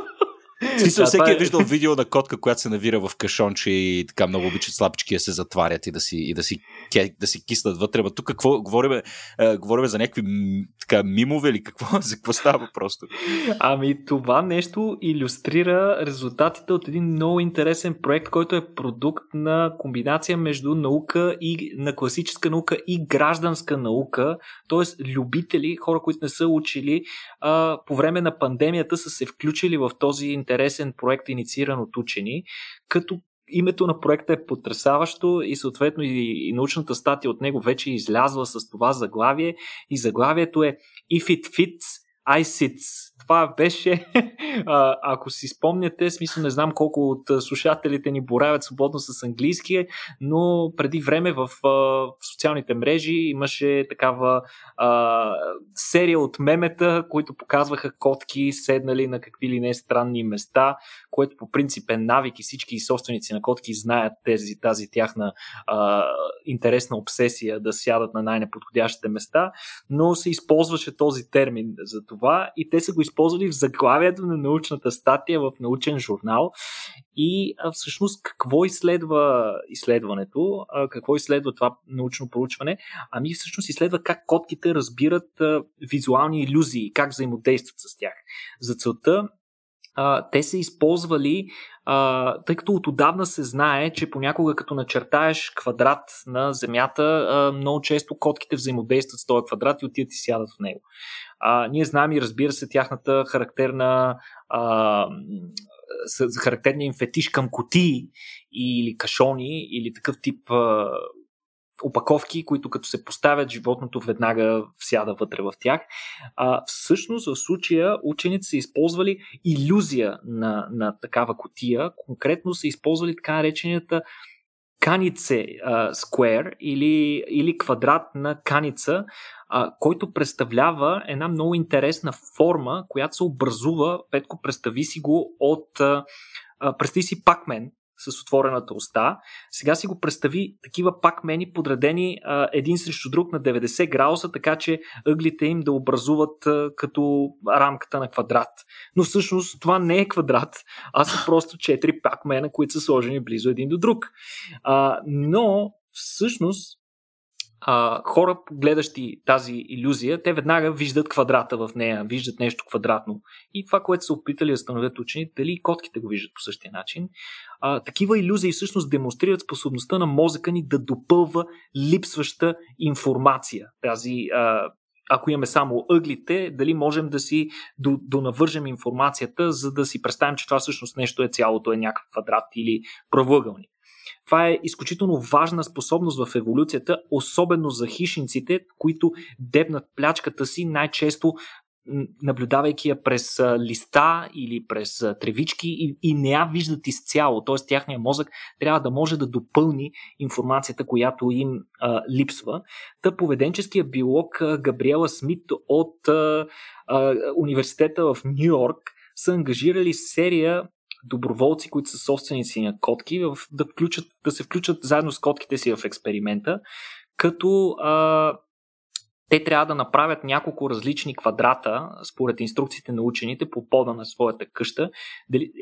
Смисъл, всеки е, е виждал видео на котка, която се навира в кашонче и така много обичат слабички да се затварят и да си, и да си, да си киснат вътре. тук какво говорим, е, говорим за някакви така, мимове или какво? За какво става просто? Ами това нещо иллюстрира резултатите от един много интересен проект, който е продукт на комбинация между наука и на класическа наука и гражданска наука, т.е. любители, хора, които не са учили, а, по време на пандемията са се включили в този интересен проект, иницииран от учени, като името на проекта е потрясаващо и съответно и, и научната статия от него вече е излязла с това заглавие. И заглавието е If it fits, I sits това беше, ако си спомняте, смисъл не знам колко от слушателите ни боравят свободно с английски, но преди време в, в социалните мрежи имаше такава а, серия от мемета, които показваха котки седнали на какви ли не странни места, което по принцип е навик и всички собственици на котки знаят тези, тази тяхна а, интересна обсесия да сядат на най-неподходящите места, но се използваше този термин за това и те са го използвали в заглавието на научната статия в научен журнал. И а, всъщност какво изследва изследването, а, какво изследва това научно проучване? Ами всъщност изследва как котките разбират а, визуални иллюзии, как взаимодействат с тях. За целта а, те са използвали, а, тъй като от отдавна се знае, че понякога като начертаеш квадрат на Земята, а, много често котките взаимодействат с този квадрат и отиват и сядат в него. А, ние знаем и разбира се тяхната характерна а, характерния им фетиш към кутии или кашони или такъв тип а, опаковки, които като се поставят животното веднага всяда вътре в тях. А, всъщност в случая учените са използвали иллюзия на, на такава котия. Конкретно са използвали така наречената канице uh, square или, или квадрат на каница, uh, който представлява една много интересна форма, която се образува, Петко, представи си го от uh, представи си пакмен, с отворената уста. Сега си го представи такива пак мени подредени а, един срещу друг на 90 градуса, така че ъглите им да образуват а, като рамката на квадрат. Но всъщност това не е квадрат, а са просто 4 пак мена, които са сложени близо един до друг. А, но всъщност а, хора, гледащи тази иллюзия, те веднага виждат квадрата в нея, виждат нещо квадратно. И това, което са опитали да становят учените, дали котките го виждат по същия начин. А, такива иллюзии всъщност демонстрират способността на мозъка ни да допълва липсваща информация. Тази а, ако имаме само ъглите, дали можем да си донавържем информацията, за да си представим, че това всъщност нещо е цялото, е някакъв квадрат или правоъгълник. Това е изключително важна способност в еволюцията, особено за хищниците, които дебнат плячката си най-често наблюдавайки я през листа или през тревички и, и не я виждат изцяло. Т.е. тяхния мозък трябва да може да допълни информацията, която им а, липсва. Та поведенческия биолог Габриела Смит от а, а, университета в Нью Йорк са ангажирали серия доброволци, които са собственици на котки, да, включат, да се включат заедно с котките си в експеримента, като а, те трябва да направят няколко различни квадрата, според инструкциите на учените, по пода на своята къща.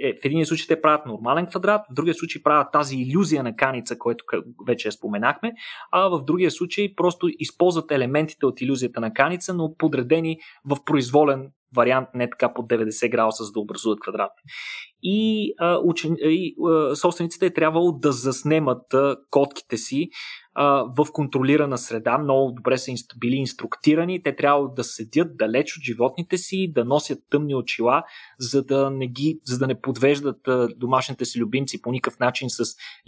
Е, в един случай те правят нормален квадрат, в другия случай правят тази иллюзия на каница, което вече споменахме, а в другия случай просто използват елементите от иллюзията на каница, но подредени в произволен вариант, не така под 90 градуса, за да образуват квадрат. И, а, учен... и а, собствениците е трябвало да заснемат а, котките си в контролирана среда, много добре са били инструктирани, те трябва да седят далеч от животните си, да носят тъмни очила, за да не, ги, за да не подвеждат домашните си любимци по никакъв начин с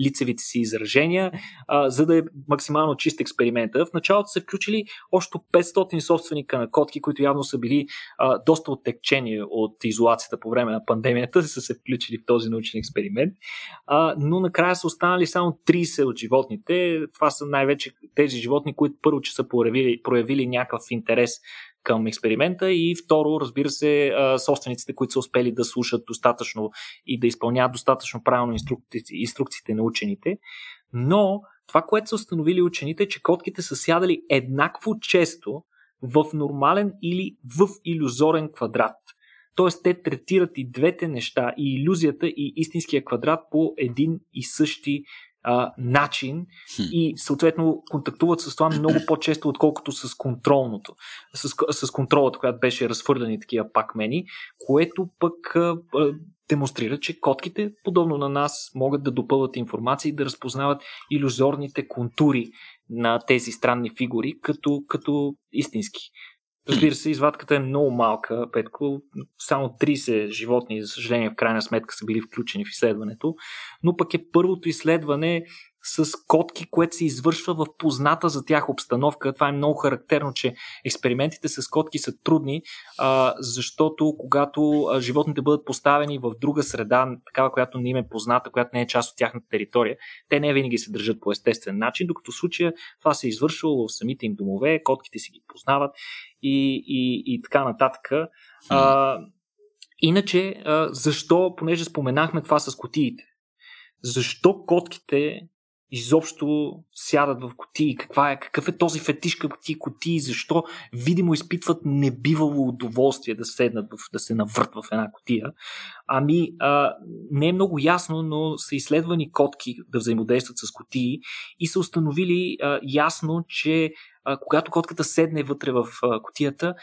лицевите си изражения, за да е максимално чист експеримента. В началото се включили още 500 собственика на котки, които явно са били доста оттекчени от изолацията по време на пандемията, са се включили в този научен експеримент, но накрая са останали само 30 от животните. Това са най-вече тези животни, които първо, че са проявили, проявили някакъв интерес към експеримента и второ, разбира се, собствениците, които са успели да слушат достатъчно и да изпълняват достатъчно правилно инструкциите, инструкциите на учените. Но това, което са установили учените, е, че котките са сядали еднакво често в нормален или в иллюзорен квадрат. Тоест, те третират и двете неща, и иллюзията, и истинския квадрат по един и същи а, начин. И съответно контактуват с това много по-често, отколкото с контролното, с, с контролата, която беше разхвърляни такива пакмени, което пък а, а, демонстрира, че котките, подобно на нас, могат да допълват информация и да разпознават иллюзорните контури на тези странни фигури като, като истински. Разбира се, извадката е много малка, Петко. Само 30 животни, за съжаление, в крайна сметка са били включени в изследването. Но пък е първото изследване с котки, което се извършва в позната за тях обстановка. Това е много характерно, че експериментите с котки са трудни, а, защото когато животните бъдат поставени в друга среда, такава, която не им е позната, която не е част от тяхната територия, те не винаги се държат по естествен начин, докато в случая това се е извършвало в самите им домове, котките си ги познават и, и, и така нататък. А, иначе, а, защо, понеже споменахме това с котиите, защо котките изобщо сядат в котии, каква е, какъв е този фетиш към тия котии, защо видимо изпитват небивало удоволствие да седнат, в, да се навърт в една котия. Ами, а, не е много ясно, но са изследвани котки да взаимодействат с котии и са установили а, ясно, че когато котката седне вътре в котията,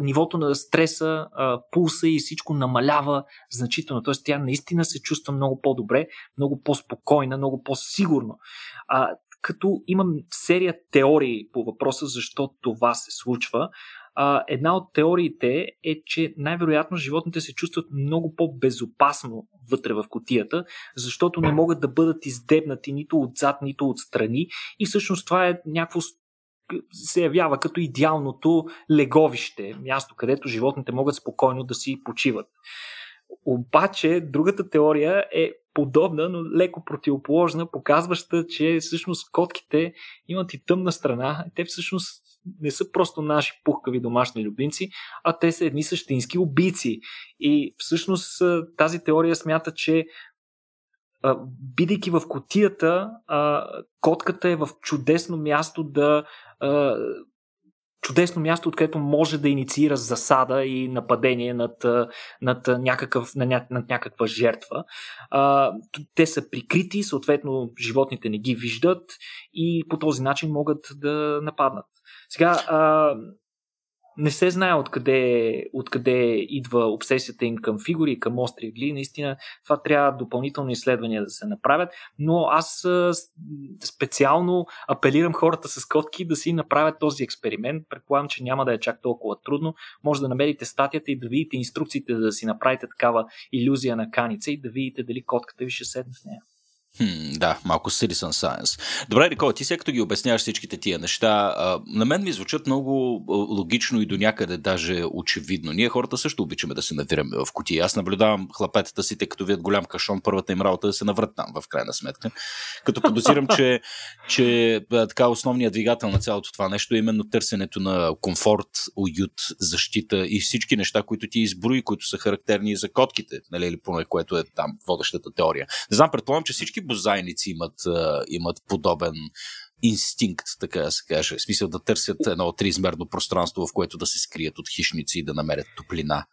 нивото на стреса, пулса и всичко намалява значително. Тоест тя наистина се чувства много по-добре, много по-спокойна, много по-сигурно. Като имам серия теории по въпроса защо това се случва. Една от теориите е, че най-вероятно животните се чувстват много по-безопасно вътре в котията, защото не могат да бъдат издебнати нито отзад, нито отстрани и всъщност това е някакво се явява като идеалното леговище, място, където животните могат спокойно да си почиват. Обаче, другата теория е подобна, но леко противоположна, показваща, че всъщност котките имат и тъмна страна. Те всъщност не са просто наши пухкави домашни любимци, а те са едни същински убийци. И всъщност тази теория смята, че бидейки в котията, котката е в чудесно място да чудесно място, откъдето може да инициира засада и нападение над, над, някакъв, на ня, над някаква жертва. Те са прикрити, съответно животните не ги виждат и по този начин могат да нападнат. Сега, а, не се знае откъде, откъде идва обсесията им към фигури, към остри игли. Наистина това трябва допълнителни изследвания да се направят, но аз специално апелирам хората с котки да си направят този експеримент. Предполагам, че няма да е чак толкова трудно. Може да намерите статията и да видите инструкциите да си направите такава иллюзия на каница и да видите дали котката ви ще седне в нея. Да, малко citizen science. Добре, Никола, ти сега като ги обясняваш всичките тия неща, на мен ми звучат много логично и до някъде даже очевидно. Ние хората също обичаме да се навираме в кутия. Аз наблюдавам хлапетата си, те като видят голям кашон, първата им работа е да се наврат там, в крайна сметка. Като подозирам, че, че така основният двигател на цялото това нещо е именно търсенето на комфорт, уют, защита и всички неща, които ти изброи, които са характерни за котките, нали, или поне което е там водещата теория. Не знам, предполагам, че всички бозайници имат, имат подобен инстинкт, така да се каже. В смисъл да търсят едно триизмерно пространство, в което да се скрият от хищници и да намерят топлина.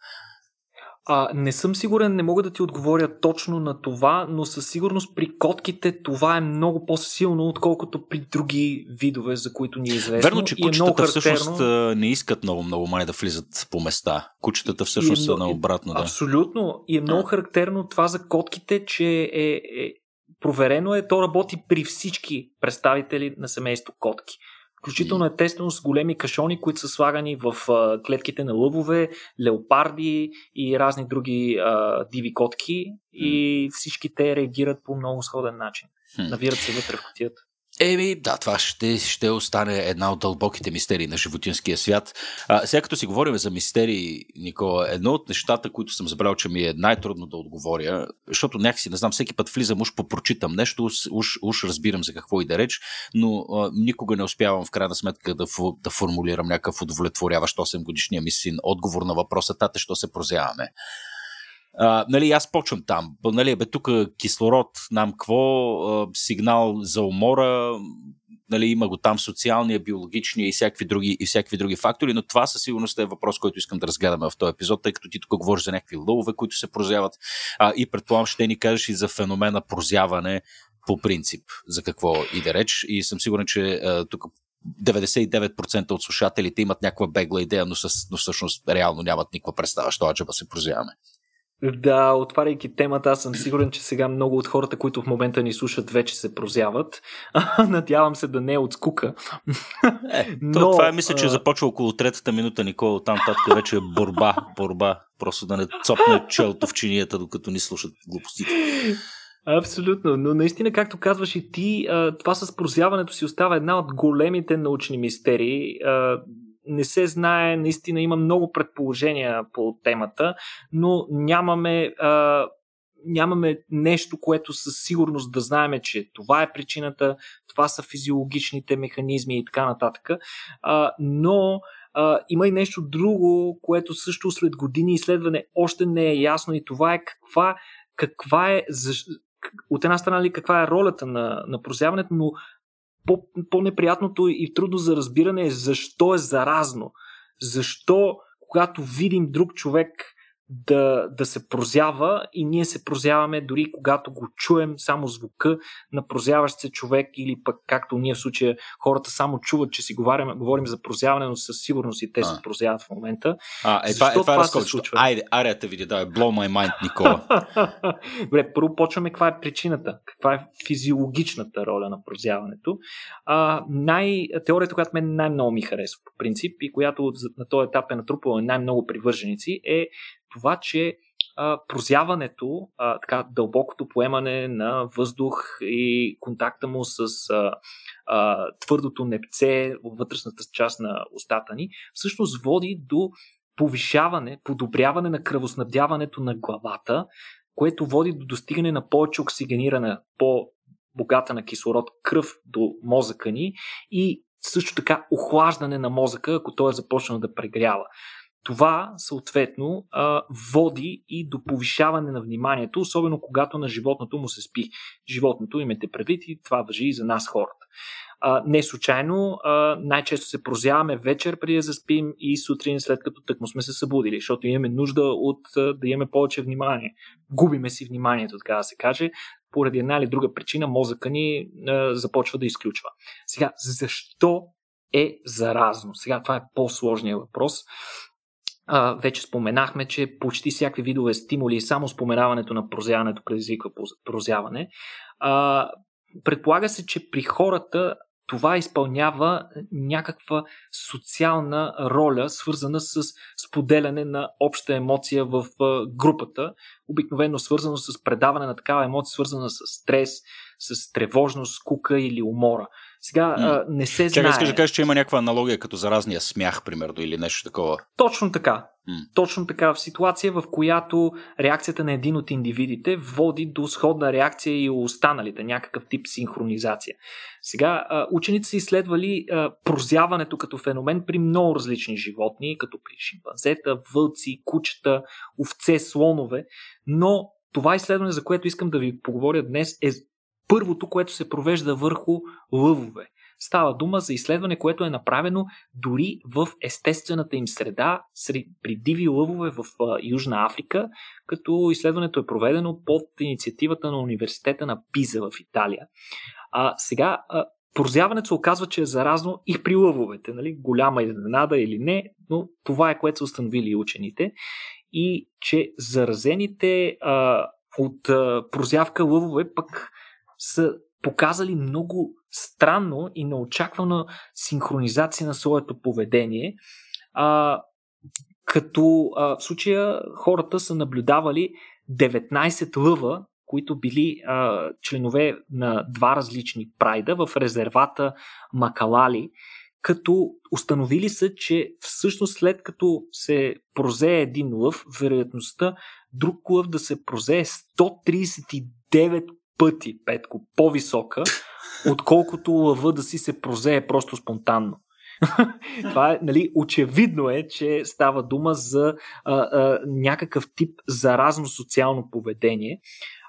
А, не съм сигурен, не мога да ти отговоря точно на това, но със сигурност при котките това е много по-силно, отколкото при други видове, за които ни е известно. Верно, че е кучетата е всъщност не искат много-много май да влизат по места. Кучетата всъщност е, са наобратно. Да. Абсолютно. И е много характерно това за котките, че е, е проверено е, то работи при всички представители на семейство котки. Включително е тествано с големи кашони, които са слагани в клетките на лъвове, леопарди и разни други а, диви котки и всички те реагират по много сходен начин. Навират се вътре в котията. Еми, да, това ще, ще остане една от дълбоките мистерии на животинския свят. А, сега като си говорим за мистерии, Никола, едно от нещата, които съм забрал, че ми е най-трудно да отговоря, защото някакси, не знам, всеки път влизам, уж попрочитам нещо, уж, уж разбирам за какво и да реч, но а, никога не успявам в крайна сметка да, да формулирам някакъв удовлетворяващ 8 годишния ми син отговор на въпроса, тате, що се прозяваме. А, нали, аз почвам там. Нали, бе, тук кислород, нам какво, сигнал за умора, нали, има го там социалния, биологичния и всякакви, други, и всякакви други фактори, но това със сигурност е въпрос, който искам да разгледаме в този епизод, тъй като ти тук говориш за някакви лъвове, които се прозяват а, и предполагам ще ни кажеш и за феномена прозяване по принцип, за какво и да реч. И съм сигурен, че а, тук 99% от слушателите имат някаква бегла идея, но, с, но всъщност реално нямат никаква представа, що аджаба се прозяваме. Да, отваряйки темата, аз съм сигурен, че сега много от хората, които в момента ни слушат, вече се прозяват. Надявам се да не е от скука. Е, Но, това е, мисля, че започва около третата минута, Никола. Там татка вече е борба, борба. Просто да не цопне челото в чинията, докато ни слушат глупостите. Абсолютно, но наистина, както казваш и ти, това с прозяването си остава една от големите научни мистерии не се знае, наистина има много предположения по темата, но нямаме, а, нямаме нещо, което със сигурност да знаеме, че това е причината, това са физиологичните механизми и така нататък. А, но а, има и нещо друго, което също след години изследване още не е ясно и това е каква, каква е от една страна ли каква е ролята на, на прозяването, но по, по-неприятното и трудно за разбиране е защо е заразно. Защо, когато видим друг човек да, да се прозява и ние се прозяваме дори когато го чуем само звука на прозяващ се човек или пък както ние в случая хората само чуват, че си говорим, говорим за прозяване, но със сигурност и те а. се прозяват в момента. А, е, това, е, това, е това се случва? Айде, арията види, да, е blow my mind, Никола. Добре, първо почваме каква е причината, каква е физиологичната роля на прозяването. А, най, теорията, която мен най-много ми харесва по принцип и която на този етап е натрупала най-много привърженици е това, че а, прозяването, а, така дълбокото поемане на въздух и контакта му с а, а, твърдото непце вътрешната част на устата ни, всъщност води до повишаване, подобряване на кръвоснабдяването на главата, което води до достигане на повече оксигенирана, по-богата на кислород кръв до мозъка ни и също така охлаждане на мозъка, ако той е започнал да прегрява. Това, съответно, води и до повишаване на вниманието, особено когато на животното му се спи. Животното, имате предвид, и това въжи и за нас хората. не случайно, най-често се прозяваме вечер преди да заспим и сутрин след като тъкмо сме се събудили, защото имаме нужда от да имаме повече внимание. Губиме си вниманието, така да се каже, поради една или друга причина мозъка ни започва да изключва. Сега, защо е заразно? Сега това е по-сложният въпрос. А, вече споменахме, че почти всякакви видове стимули, само споменаването на прозяването предизвиква прозяване. А, предполага се, че при хората това изпълнява някаква социална роля, свързана с споделяне на обща емоция в групата, обикновено свързано с предаване на такава емоция, свързана с стрес, с тревожност, скука или умора. Сега а, не се знае. Чакай, искаш да кажеш, че има някаква аналогия като заразния смях, примерно, или нещо такова. Точно така. Mm. Точно така. В ситуация, в която реакцията на един от индивидите води до сходна реакция и у останалите, някакъв тип синхронизация. Сега, учените са изследвали прозяването като феномен при много различни животни, като при шимпанзета, вълци, кучета, овце, слонове, но това изследване, за което искам да ви поговоря днес, е първото, което се провежда върху лъвове. Става дума за изследване, което е направено дори в естествената им среда при диви лъвове в Южна Африка, като изследването е проведено под инициативата на университета на Пиза в Италия. А, сега, прозяването се оказва, че е заразно и при лъвовете. Нали? Голяма изненада или не, но това е което са установили учените. И че заразените а, от а, прозявка лъвове пък са показали много странно и неочаквана синхронизация на своето поведение. А, като а, в случая хората са наблюдавали 19 лъва, които били а, членове на два различни прайда в резервата Макалали, като установили са, че всъщност след като се прозее един лъв, вероятността друг лъв да се прозее 139 пъти, Петко, по-висока, отколкото лъва да си се прозее просто спонтанно. Това е, нали, очевидно е, че става дума за а, а, някакъв тип заразно социално поведение.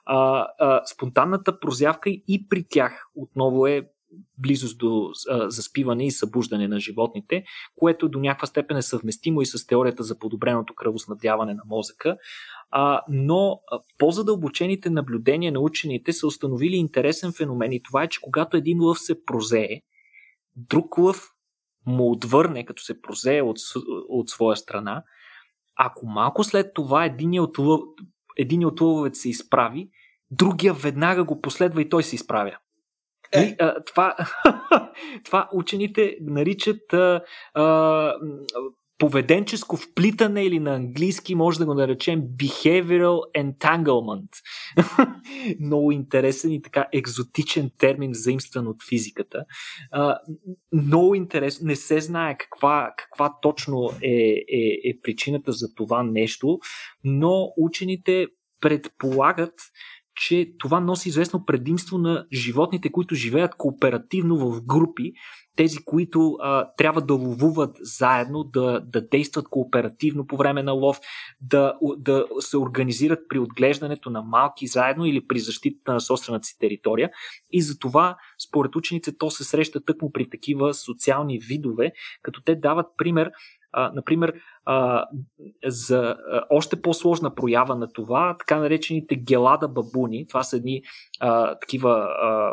А, а, спонтанната прозявка и при тях отново е близост до а, заспиване и събуждане на животните, което до някаква степен е съвместимо и с теорията за подобреното кръвоснабдяване на мозъка. А, но по-задълбочените наблюдения на учените са установили интересен феномен и това е, че когато един лъв се прозее, друг лъв му отвърне, като се прозее от, от своя страна, ако малко след това един от, лъв, един от лъвовете се изправи, другия веднага го последва и той се изправя. Е. И, а, това, това учените наричат а, а, поведенческо вплитане или на английски може да го наречем behavioral entanglement. Много интересен и така екзотичен термин, заимстван от физиката. Много интересно. Не се знае каква, каква точно е, е, е причината за това нещо, но учените предполагат, че това носи известно предимство на животните, които живеят кооперативно в групи, тези, които а, трябва да ловуват заедно, да, да действат кооперативно по време на лов, да, да се организират при отглеждането на малки заедно или при защита на собствената си територия. И за това, според ученици, то се среща тъкмо при такива социални видове, като те дават пример а, например, а, за още по-сложна проява на това, така наречените гелада бабуни, това са едни а, такива а,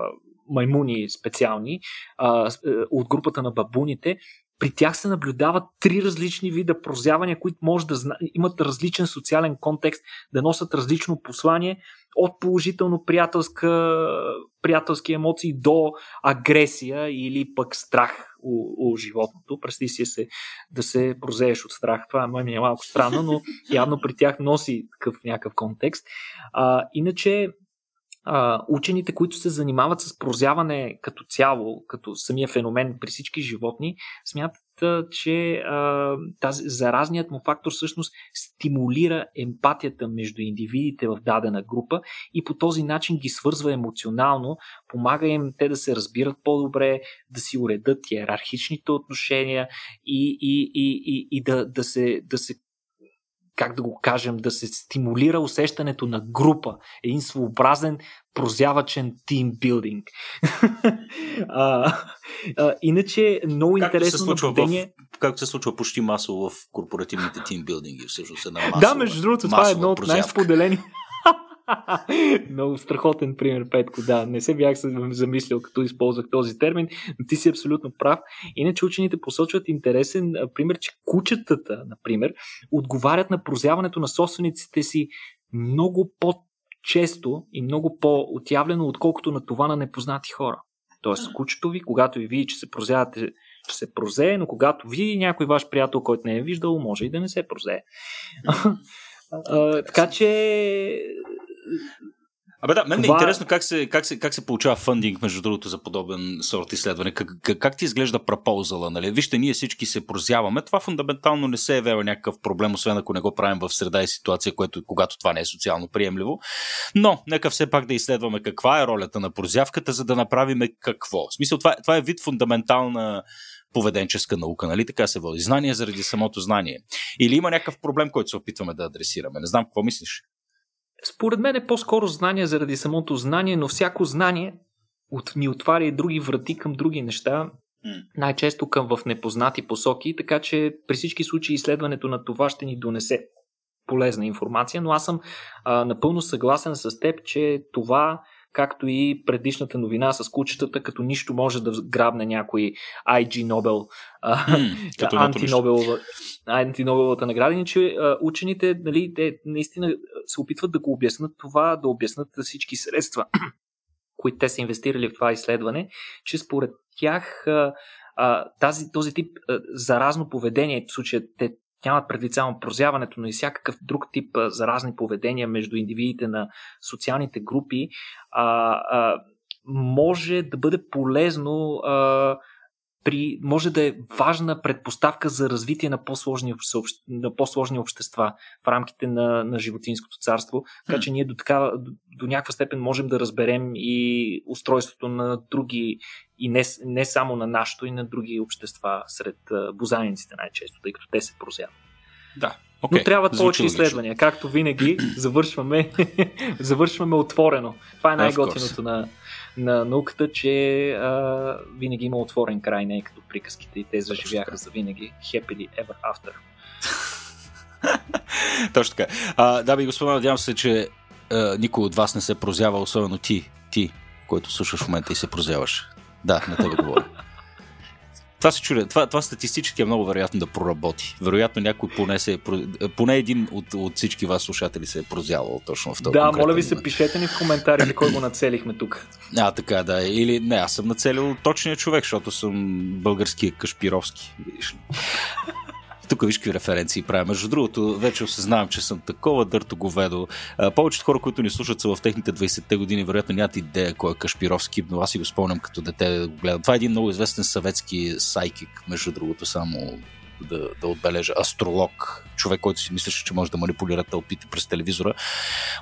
маймуни специални а, е, от групата на бабуните, при тях се наблюдават три различни вида прозявания, които може да зна... имат различен социален контекст, да носят различно послание, от положително приятелска, приятелски емоции до агресия или пък страх у, у животното. Представи си се да се прозееш от страх. Това ми е малко странно, но явно при тях носи такъв някакъв контекст. А, иначе учените, които се занимават с прозяване като цяло, като самия феномен при всички животни, смятат, че а, тази, заразният му фактор всъщност стимулира емпатията между индивидите в дадена група и по този начин ги свързва емоционално, помага им те да се разбират по-добре, да си уредат иерархичните отношения и, и, и, и, и да, да, се, да се как да го кажем, да се стимулира усещането на група, един своеобразен прозявачен тимбилдинг. иначе, много както интересно се случва наблюдение... В, както се случва почти масово в корпоративните тимбилдинги, всъщност една масова, Да, между другото, това е едно от най-споделени Много страхотен пример, Петко. Да, не се бях замислил, като използвах този термин, но ти си абсолютно прав. Иначе учените посочват интересен пример, че кучетата, например, отговарят на прозяването на собствениците си много по-често и много по-отявлено, отколкото на това на непознати хора. Тоест, кучето ви, когато ви види, че се прозявате, ще се прозее, но когато види някой ваш приятел, който не е виждал, може и да не се прозее. така че Абе да, мен Това... е интересно как се, как, се, как се получава фандинг, между другото, за подобен сорт изследване. Как, как, как ти изглежда пропозала? Нали? Вижте, ние всички се прозяваме. Това фундаментално не се е явява някакъв проблем, освен ако не го правим в среда и ситуация, което, когато това не е социално приемливо. Но, нека все пак да изследваме каква е ролята на прозявката, за да направим какво. В смисъл, това, това е вид фундаментална поведенческа наука, нали така се води? Знание заради самото знание. Или има някакъв проблем, който се опитваме да адресираме? Не знам какво мислиш. Според мен е по-скоро знание заради самото знание, но всяко знание от, ни отваря и други врати към други неща, най-често към в непознати посоки, така че при всички случаи изследването на това ще ни донесе полезна информация, но аз съм а, напълно съгласен с теб, че това както и предишната новина с кучетата, като нищо може да грабне някой IG Nobel, mm, антинобелова, антинобеловата награда, че учените нали, те наистина се опитват да го обяснат това, да обяснат всички средства, които те са инвестирали в това изследване, че според тях тази, този тип заразно поведение, в случая те нямат предвид само прозяването, но и всякакъв друг тип а, заразни поведения между индивидите на социалните групи, а, а, може да бъде полезно а, при, може да е важна предпоставка за развитие на по-сложни, на по-сложни общества в рамките на, на животинското царство. Така че ние до, така, до, до някаква степен можем да разберем и устройството на други, и не, не само на нашото, и на други общества сред бозайниците най-често, тъй като те се прозяват. Да, Okay, Но трябват повече изследвания. Както винаги, завършваме, завършваме отворено. Това е най-готиното на, на науката, че а, винаги има отворен край, не е като приказките и те заживяха за винаги. Happily ever after. Точно така. А, дами и господа, надявам се, че а, никой от вас не се прозява, особено ти, ти, който слушаш в момента и се прозяваш. Да, на тебе говоря. Това се чудя. Това, това статистически е много вероятно да проработи. Вероятно някой поне, се, е поне един от, от всички вас слушатели се е прозявал точно в този Да, моля ви се, пишете ни в коментарите кой го нацелихме тук. А, така, да. Или не, аз съм нацелил точния човек, защото съм българския Кашпировски. Видиш ли. Тук виж какви референции правя. Между другото, вече осъзнавам, че съм такова дърто говедо. Повечето хора, които ни слушат са в техните 20-те години, вероятно нямат идея кой е Кашпировски, но аз си го спомням като дете да го гледам. Това е един много известен съветски сайкик, между другото, само да, да отбележа, астролог, човек, който си мислеше, че може да манипулира тълпите през телевизора.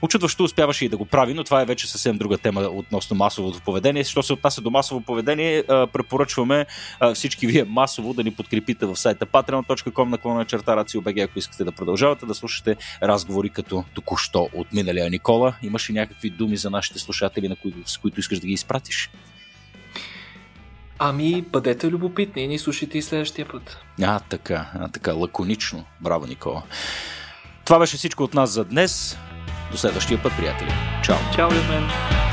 Очудващо успяваше и да го прави, но това е вече съвсем друга тема относно масовото поведение. Що се отнася до масово поведение, препоръчваме всички вие масово да ни подкрепите в сайта patreon.com наклона черта RACIO.BG, ако искате да продължавате да слушате разговори като току-що от миналия Никола. Имаш ли някакви думи за нашите слушатели, на които, с които искаш да ги изпратиш? Ами, бъдете любопитни и ни слушайте и следващия път. А, така, а, така, лаконично. Браво, Никола. Това беше всичко от нас за днес. До следващия път, приятели. Чао. Чао мен.